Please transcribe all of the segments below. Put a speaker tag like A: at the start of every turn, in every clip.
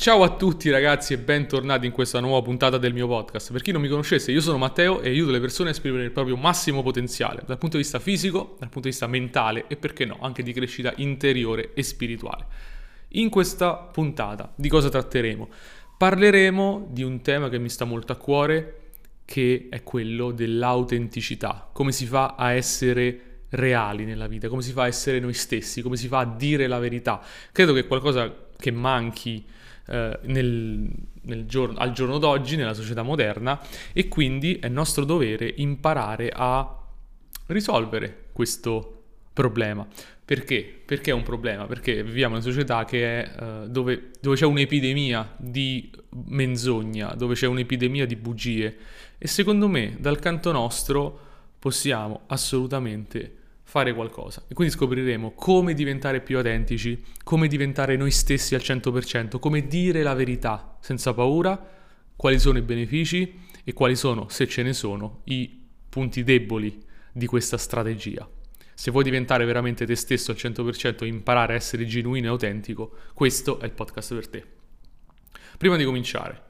A: Ciao a tutti ragazzi e bentornati in questa nuova puntata del mio podcast. Per chi non mi conoscesse, io sono Matteo e aiuto le persone a esprimere il proprio massimo potenziale dal punto di vista fisico, dal punto di vista mentale e perché no, anche di crescita interiore e spirituale. In questa puntata di cosa tratteremo? Parleremo di un tema che mi sta molto a cuore, che è quello dell'autenticità. Come si fa a essere reali nella vita, come si fa a essere noi stessi, come si fa a dire la verità. Credo che qualcosa che manchi eh, nel, nel giorno, al giorno d'oggi, nella società moderna, e quindi è nostro dovere imparare a risolvere questo problema. Perché? Perché è un problema? Perché viviamo in una società che è, uh, dove, dove, c'è un'epidemia di menzogna, dove c'è un'epidemia di bugie e secondo me dal canto nostro possiamo assolutamente fare qualcosa. E quindi scopriremo come diventare più autentici, come diventare noi stessi al 100%, come dire la verità senza paura, quali sono i benefici e quali sono, se ce ne sono, i punti deboli di questa strategia. Se vuoi diventare veramente te stesso al 100% e imparare a essere genuino e autentico, questo è il podcast per te. Prima di cominciare,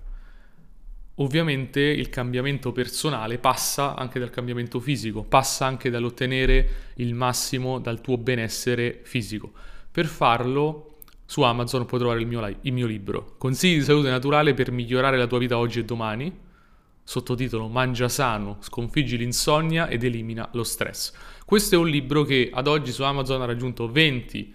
A: ovviamente il cambiamento personale passa anche dal cambiamento fisico, passa anche dall'ottenere il massimo dal tuo benessere fisico. Per farlo su Amazon puoi trovare il mio, il mio libro, Consigli di salute naturale per migliorare la tua vita oggi e domani, sottotitolo Mangia sano, sconfiggi l'insonnia ed elimina lo stress. Questo è un libro che ad oggi su Amazon ha raggiunto 20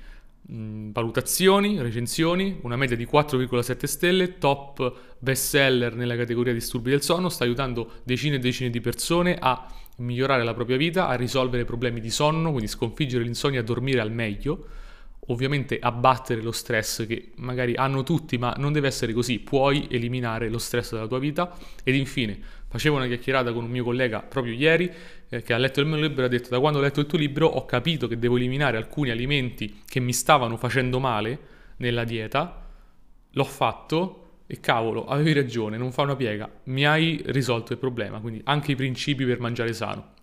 A: Mm, valutazioni, recensioni, una media di 4,7 stelle, top best seller nella categoria disturbi del sonno, sta aiutando decine e decine di persone a migliorare la propria vita, a risolvere problemi di sonno, quindi sconfiggere l'insonnia e a dormire al meglio ovviamente abbattere lo stress che magari hanno tutti, ma non deve essere così, puoi eliminare lo stress dalla tua vita. Ed infine, facevo una chiacchierata con un mio collega proprio ieri eh, che ha letto il mio libro e ha detto da quando ho letto il tuo libro ho capito che devo eliminare alcuni alimenti che mi stavano facendo male nella dieta, l'ho fatto e cavolo, avevi ragione, non fa una piega, mi hai risolto il problema, quindi anche i principi per mangiare sano.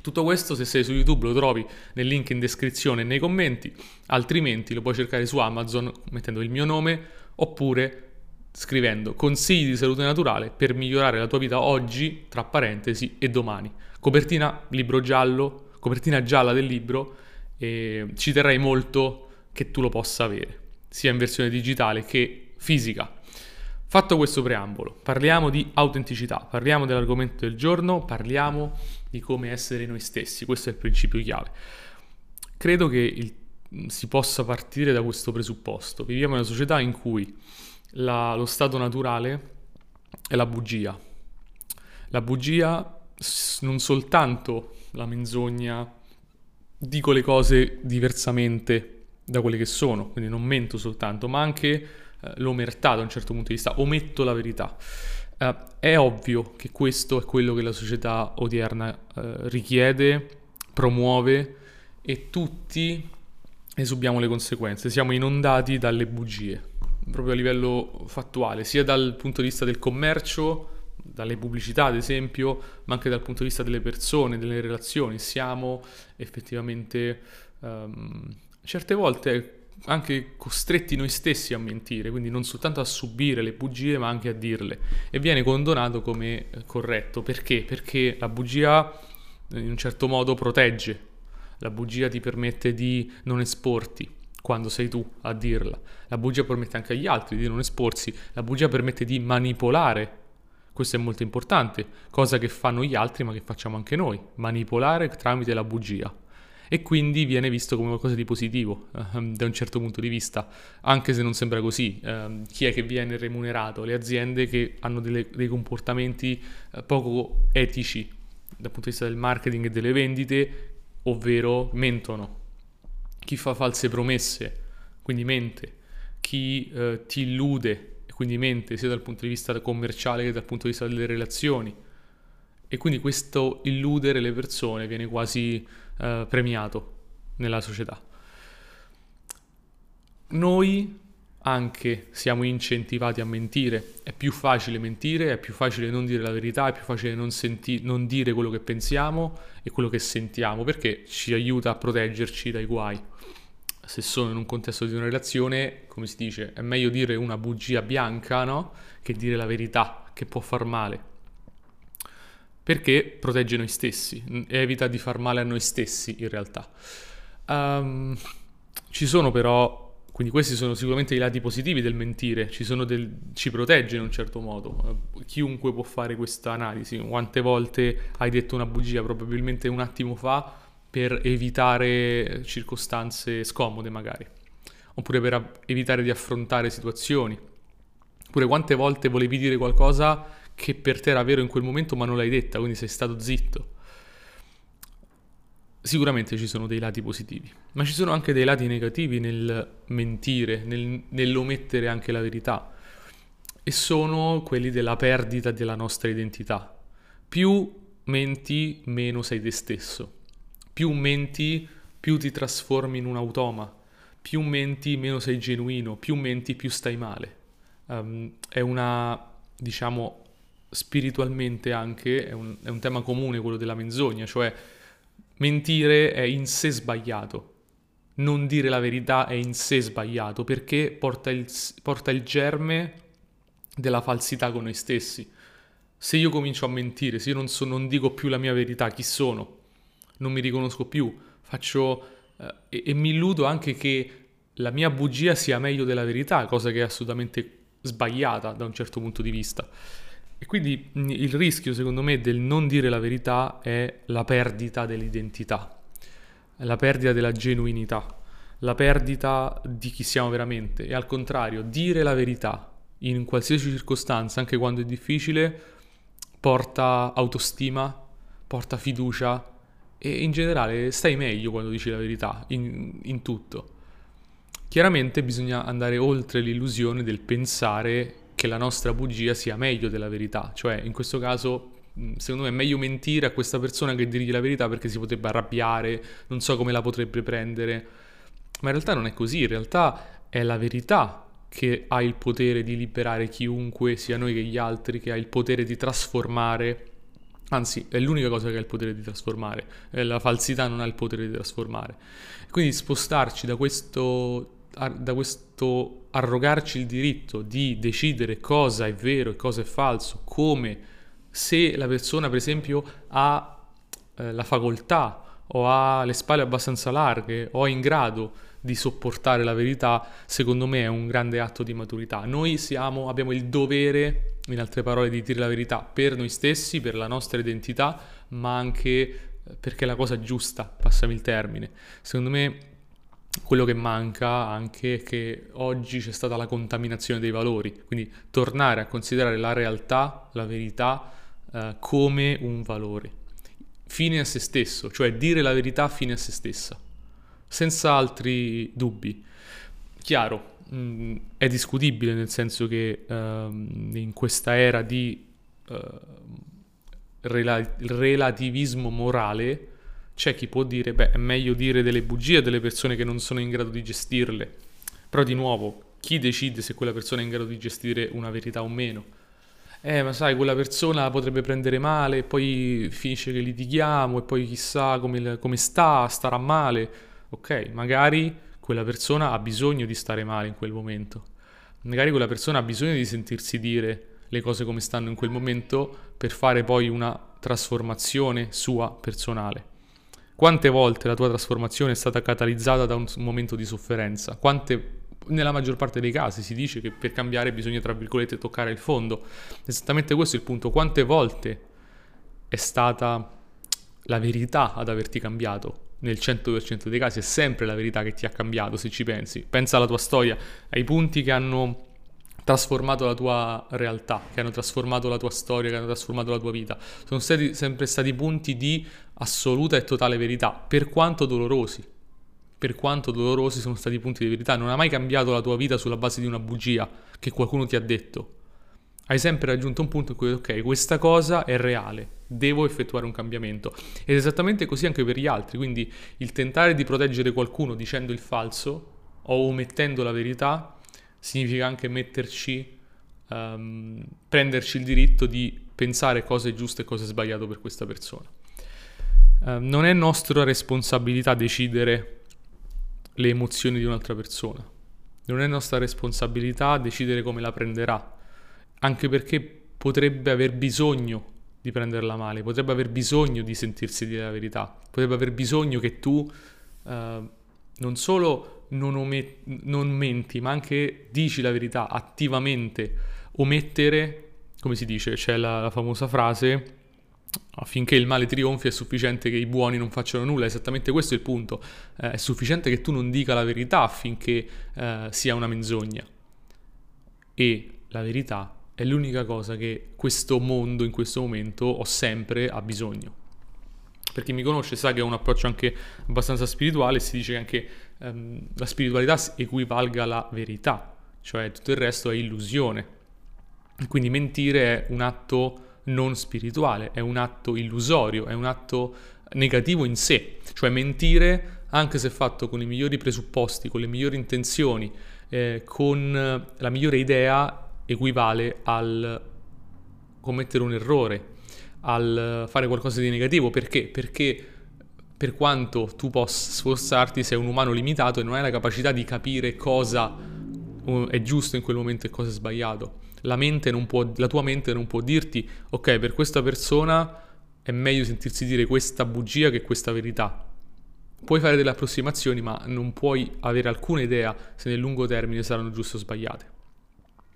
A: Tutto questo se sei su YouTube lo trovi nel link in descrizione e nei commenti, altrimenti lo puoi cercare su Amazon mettendo il mio nome oppure scrivendo consigli di salute naturale per migliorare la tua vita oggi, tra parentesi, e domani. Copertina libro giallo, copertina gialla del libro e ci terrei molto che tu lo possa avere, sia in versione digitale che fisica. Fatto questo preambolo, parliamo di autenticità, parliamo dell'argomento del giorno, parliamo di come essere noi stessi, questo è il principio chiave. Credo che il, si possa partire da questo presupposto. Viviamo in una società in cui la, lo stato naturale è la bugia. La bugia non soltanto la menzogna, dico le cose diversamente da quelle che sono, quindi non mento soltanto, ma anche eh, l'omertà da un certo punto di vista, ometto la verità. Uh, è ovvio che questo è quello che la società odierna uh, richiede, promuove e tutti ne subiamo le conseguenze. Siamo inondati dalle bugie, proprio a livello fattuale, sia dal punto di vista del commercio, dalle pubblicità ad esempio, ma anche dal punto di vista delle persone, delle relazioni. Siamo effettivamente um, certe volte anche costretti noi stessi a mentire, quindi non soltanto a subire le bugie ma anche a dirle. E viene condonato come eh, corretto. Perché? Perché la bugia eh, in un certo modo protegge, la bugia ti permette di non esporti quando sei tu a dirla, la bugia permette anche agli altri di non esporsi, la bugia permette di manipolare. Questo è molto importante, cosa che fanno gli altri ma che facciamo anche noi, manipolare tramite la bugia e quindi viene visto come qualcosa di positivo uh, da un certo punto di vista, anche se non sembra così. Uh, chi è che viene remunerato? Le aziende che hanno delle, dei comportamenti uh, poco etici dal punto di vista del marketing e delle vendite, ovvero mentono. Chi fa false promesse, quindi mente. Chi eh, ti illude, quindi mente sia dal punto di vista commerciale che dal punto di vista delle relazioni. E quindi questo illudere le persone viene quasi eh, premiato nella società. Noi anche siamo incentivati a mentire, è più facile mentire, è più facile non dire la verità, è più facile non, senti- non dire quello che pensiamo e quello che sentiamo, perché ci aiuta a proteggerci dai guai. se sono in un contesto di una relazione, come si dice, è meglio dire una bugia bianca, no? Che dire la verità, che può far male. Perché protegge noi stessi, evita di far male a noi stessi in realtà. Um, ci sono però quindi questi sono sicuramente i lati positivi del mentire, ci, del, ci, protegge in un certo modo. Chiunque può fare questa analisi. Quante volte hai detto una bugia probabilmente un attimo fa per evitare circostanze scomode magari, oppure per evitare di affrontare situazioni. Oppure quante volte volevi dire qualcosa che per te era vero in quel momento ma non l'hai detta, quindi sei stato zitto sicuramente ci sono dei lati positivi, ma ci sono anche dei lati negativi nel mentire, nel, nell'omettere anche la verità, e sono quelli della perdita della nostra identità. Più menti, meno sei te stesso. Più menti, più ti trasformi in un automa. Più menti, meno sei genuino. Più menti, più stai male. Um, è una, diciamo, spiritualmente anche, è un, è un tema comune quello della menzogna, cioè Mentire è in sé sbagliato. Non dire la verità è in sé sbagliato perché porta il, porta il germe della falsità con noi stessi. Se io comincio a mentire, se io non, so, non dico più la mia verità, chi sono? Non mi riconosco più, faccio eh, e, e mi illudo anche che la mia bugia sia meglio della verità, cosa che è assolutamente sbagliata da un certo punto di vista. E quindi il rischio, secondo me, del non dire la verità è la perdita dell'identità, la perdita della genuinità, la perdita di chi siamo veramente. E al contrario, dire la verità in qualsiasi circostanza, anche quando è difficile, porta autostima, porta fiducia e in generale stai meglio quando dici la verità, in, in tutto. Chiaramente bisogna andare oltre l'illusione del pensare che la nostra bugia sia meglio della verità. Cioè, in questo caso, secondo me è meglio mentire a questa persona che dirgli la verità perché si potrebbe arrabbiare, non so come la potrebbe prendere. Ma in realtà non è così, in realtà è la verità che ha il potere di liberare chiunque, sia noi che gli altri, che ha il potere di trasformare Anzi, è l'unica cosa che ha il potere di trasformare. La falsità non ha il potere di trasformare. Quindi spostarci da questo da questo arrogarci il diritto di decidere cosa è vero e cosa è falso, come se la persona per esempio ha eh, la facoltà o ha le spalle abbastanza larghe o è in grado di sopportare la verità, secondo me è un grande atto di maturità. Noi siamo, abbiamo il dovere, in altre parole, di dire la verità per noi stessi, per la nostra identità, ma anche eh, perché è la cosa giusta, passami il termine. Secondo me quello che manca anche è che oggi c'è stata la contaminazione dei valori, quindi tornare a considerare la realtà, la verità eh, come un valore, fine a se stesso, cioè dire la verità fine a se stessa, senza altri dubbi. Chiaro, mh, mm, è discutibile nel senso che ehm, in questa era di eh, rela- relativismo morale, c'è chi può dire, beh, è meglio dire delle bugie a delle persone che non sono in grado di gestirle. Però di nuovo, chi decide se quella persona è in grado di gestire una verità o meno? Eh, ma sai, quella persona potrebbe prendere male, e poi finisce che litighiamo e poi chissà come, come sta, starà male. Ok, magari quella persona ha bisogno di stare male in quel momento. Magari quella persona ha bisogno di sentirsi dire le cose come stanno in quel momento per fare poi una trasformazione sua personale. Quante volte la tua trasformazione è stata catalizzata da un momento di sofferenza? Quante, nella maggior parte dei casi si dice che per cambiare bisogna, tra virgolette, toccare il fondo. Esattamente questo è il punto. Quante volte è stata la verità ad averti cambiato? Nel 100% dei casi è sempre la verità che ti ha cambiato, se ci pensi. Pensa alla tua storia, ai punti che hanno trasformato la tua realtà, che hanno trasformato la tua storia, che hanno trasformato la tua vita. Sono stati sempre stati punti di assoluta e totale verità, per quanto dolorosi. Per quanto dolorosi sono stati punti di verità. Non ha mai cambiato la tua vita sulla base di una bugia che qualcuno ti ha detto. Hai sempre raggiunto un punto in cui, ok, questa cosa è reale, devo effettuare un cambiamento. Ed è esattamente così anche per gli altri. Quindi il tentare di proteggere qualcuno dicendo il falso o omettendo la verità significa anche metterci, um, prenderci il diritto di pensare cosa è giusto e cosa è sbagliato per questa persona. Uh, non è nostra responsabilità decidere le emozioni di un'altra persona. Non è nostra responsabilità decidere come la prenderà, anche perché potrebbe aver bisogno di prenderla male, potrebbe aver bisogno di sentirsi dire la verità, potrebbe aver bisogno che tu eh, non solo non, omet- non menti, ma anche dici la verità attivamente, omettere, come si dice, c'è la, la famosa frase affinché il male trionfi è sufficiente che i buoni non facciano nulla, esattamente questo è il punto, eh, è sufficiente che tu non dica la verità affinché eh, sia una menzogna. E la verità è l'unica cosa che questo mondo in questo momento ho sempre ha bisogno. Per chi mi conosce sa che ho un approccio anche abbastanza spirituale, si dice che anche ehm, la spiritualità equivalga alla verità, cioè tutto il resto è illusione. Quindi mentire è un atto non spirituale, è un atto illusorio, è un atto negativo in sé, cioè mentire anche se fatto con i migliori presupposti, con le migliori intenzioni, eh, con la migliore idea equivale al commettere un errore, al fare qualcosa di negativo. Perché? Perché per quanto tu possa sforzarti, sei un umano limitato e non hai la capacità di capire cosa è giusto in quel momento e cosa è sbagliato. La, può, la tua mente non può dirti, ok, per questa persona è meglio sentirsi dire questa bugia che questa verità. Puoi fare delle approssimazioni, ma non puoi avere alcuna idea se nel lungo termine saranno giuste o sbagliate.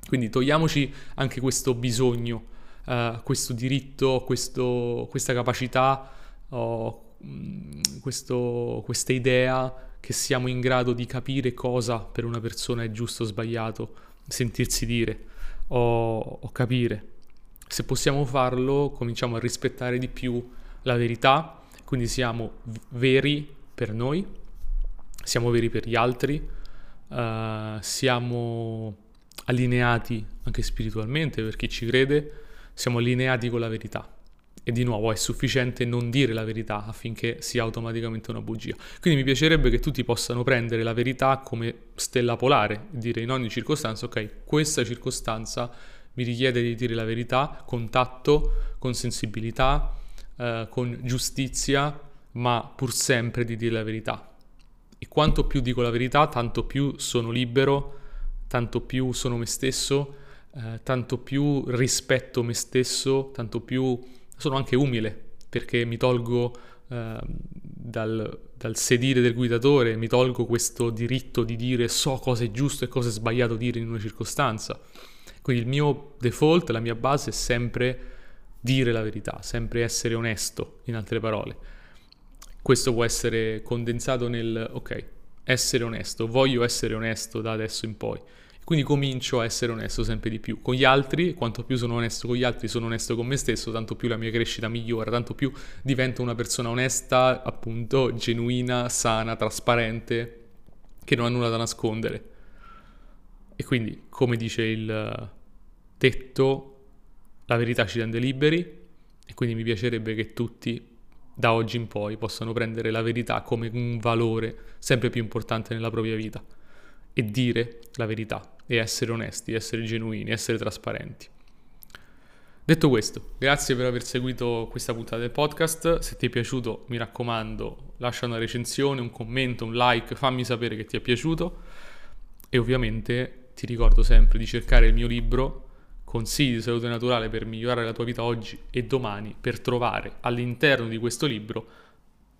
A: Quindi togliamoci anche questo bisogno, uh, questo diritto, questo, questa capacità, oh, questo, questa idea che siamo in grado di capire cosa per una persona è giusto o sbagliato, sentirsi dire o, o capire. Se possiamo farlo, cominciamo a rispettare di più la verità, quindi siamo veri per noi, siamo veri per gli altri, uh, siamo allineati anche spiritualmente per chi ci crede, siamo allineati con la verità. E di nuovo è sufficiente non dire la verità affinché sia automaticamente una bugia. Quindi mi piacerebbe che tutti possano prendere la verità come stella polare, dire in ogni circostanza, ok, questa circostanza mi richiede di dire la verità con tatto, con sensibilità, eh, con giustizia, ma pur sempre di dire la verità. E quanto più dico la verità, tanto più sono libero, tanto più sono me stesso, eh, tanto più rispetto me stesso, tanto più sono anche umile perché mi tolgo eh, dal, dal, sedile del guidatore, mi tolgo questo diritto di dire so cosa è giusto e cosa è sbagliato dire in una circostanza. Quindi il mio default, la mia base è sempre dire la verità, sempre essere onesto, in altre parole. Questo può essere condensato nel ok, essere onesto, voglio essere onesto da adesso in poi. Quindi comincio a essere onesto sempre di più con gli altri, quanto più sono onesto con gli altri, sono onesto con me stesso, tanto più la mia crescita migliora, tanto più divento una persona onesta, appunto, genuina, sana, trasparente, che non ha nulla da nascondere. E quindi, come dice il tetto, la verità ci rende liberi e quindi mi piacerebbe che tutti da oggi in poi possano prendere la verità come un valore sempre più importante nella propria vita e dire la verità e essere onesti, essere genuini, essere trasparenti. Detto questo, grazie per aver seguito questa puntata del podcast. Se ti è piaciuto, mi raccomando, lascia una recensione, un commento, un like, fammi sapere che ti è piaciuto. E ovviamente ti ricordo sempre di cercare il mio libro Consigli di salute naturale per migliorare la tua vita oggi e domani, per trovare all'interno di questo libro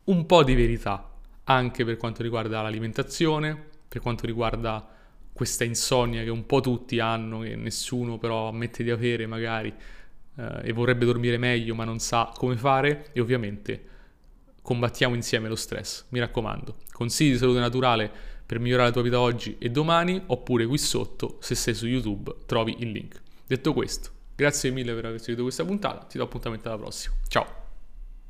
A: un po' di verità, anche per quanto riguarda l'alimentazione, per quanto riguarda questa insonnia che un po' tutti hanno, che nessuno però ammette di avere magari eh, e vorrebbe dormire meglio ma non sa come fare e ovviamente combattiamo insieme lo stress. Mi raccomando, consigli di salute naturale per migliorare la tua vita oggi e domani oppure qui sotto, se sei su YouTube, trovi il link. Detto questo, grazie mille per aver seguito questa puntata, ti do appuntamento alla prossima. Ciao!